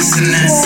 presence.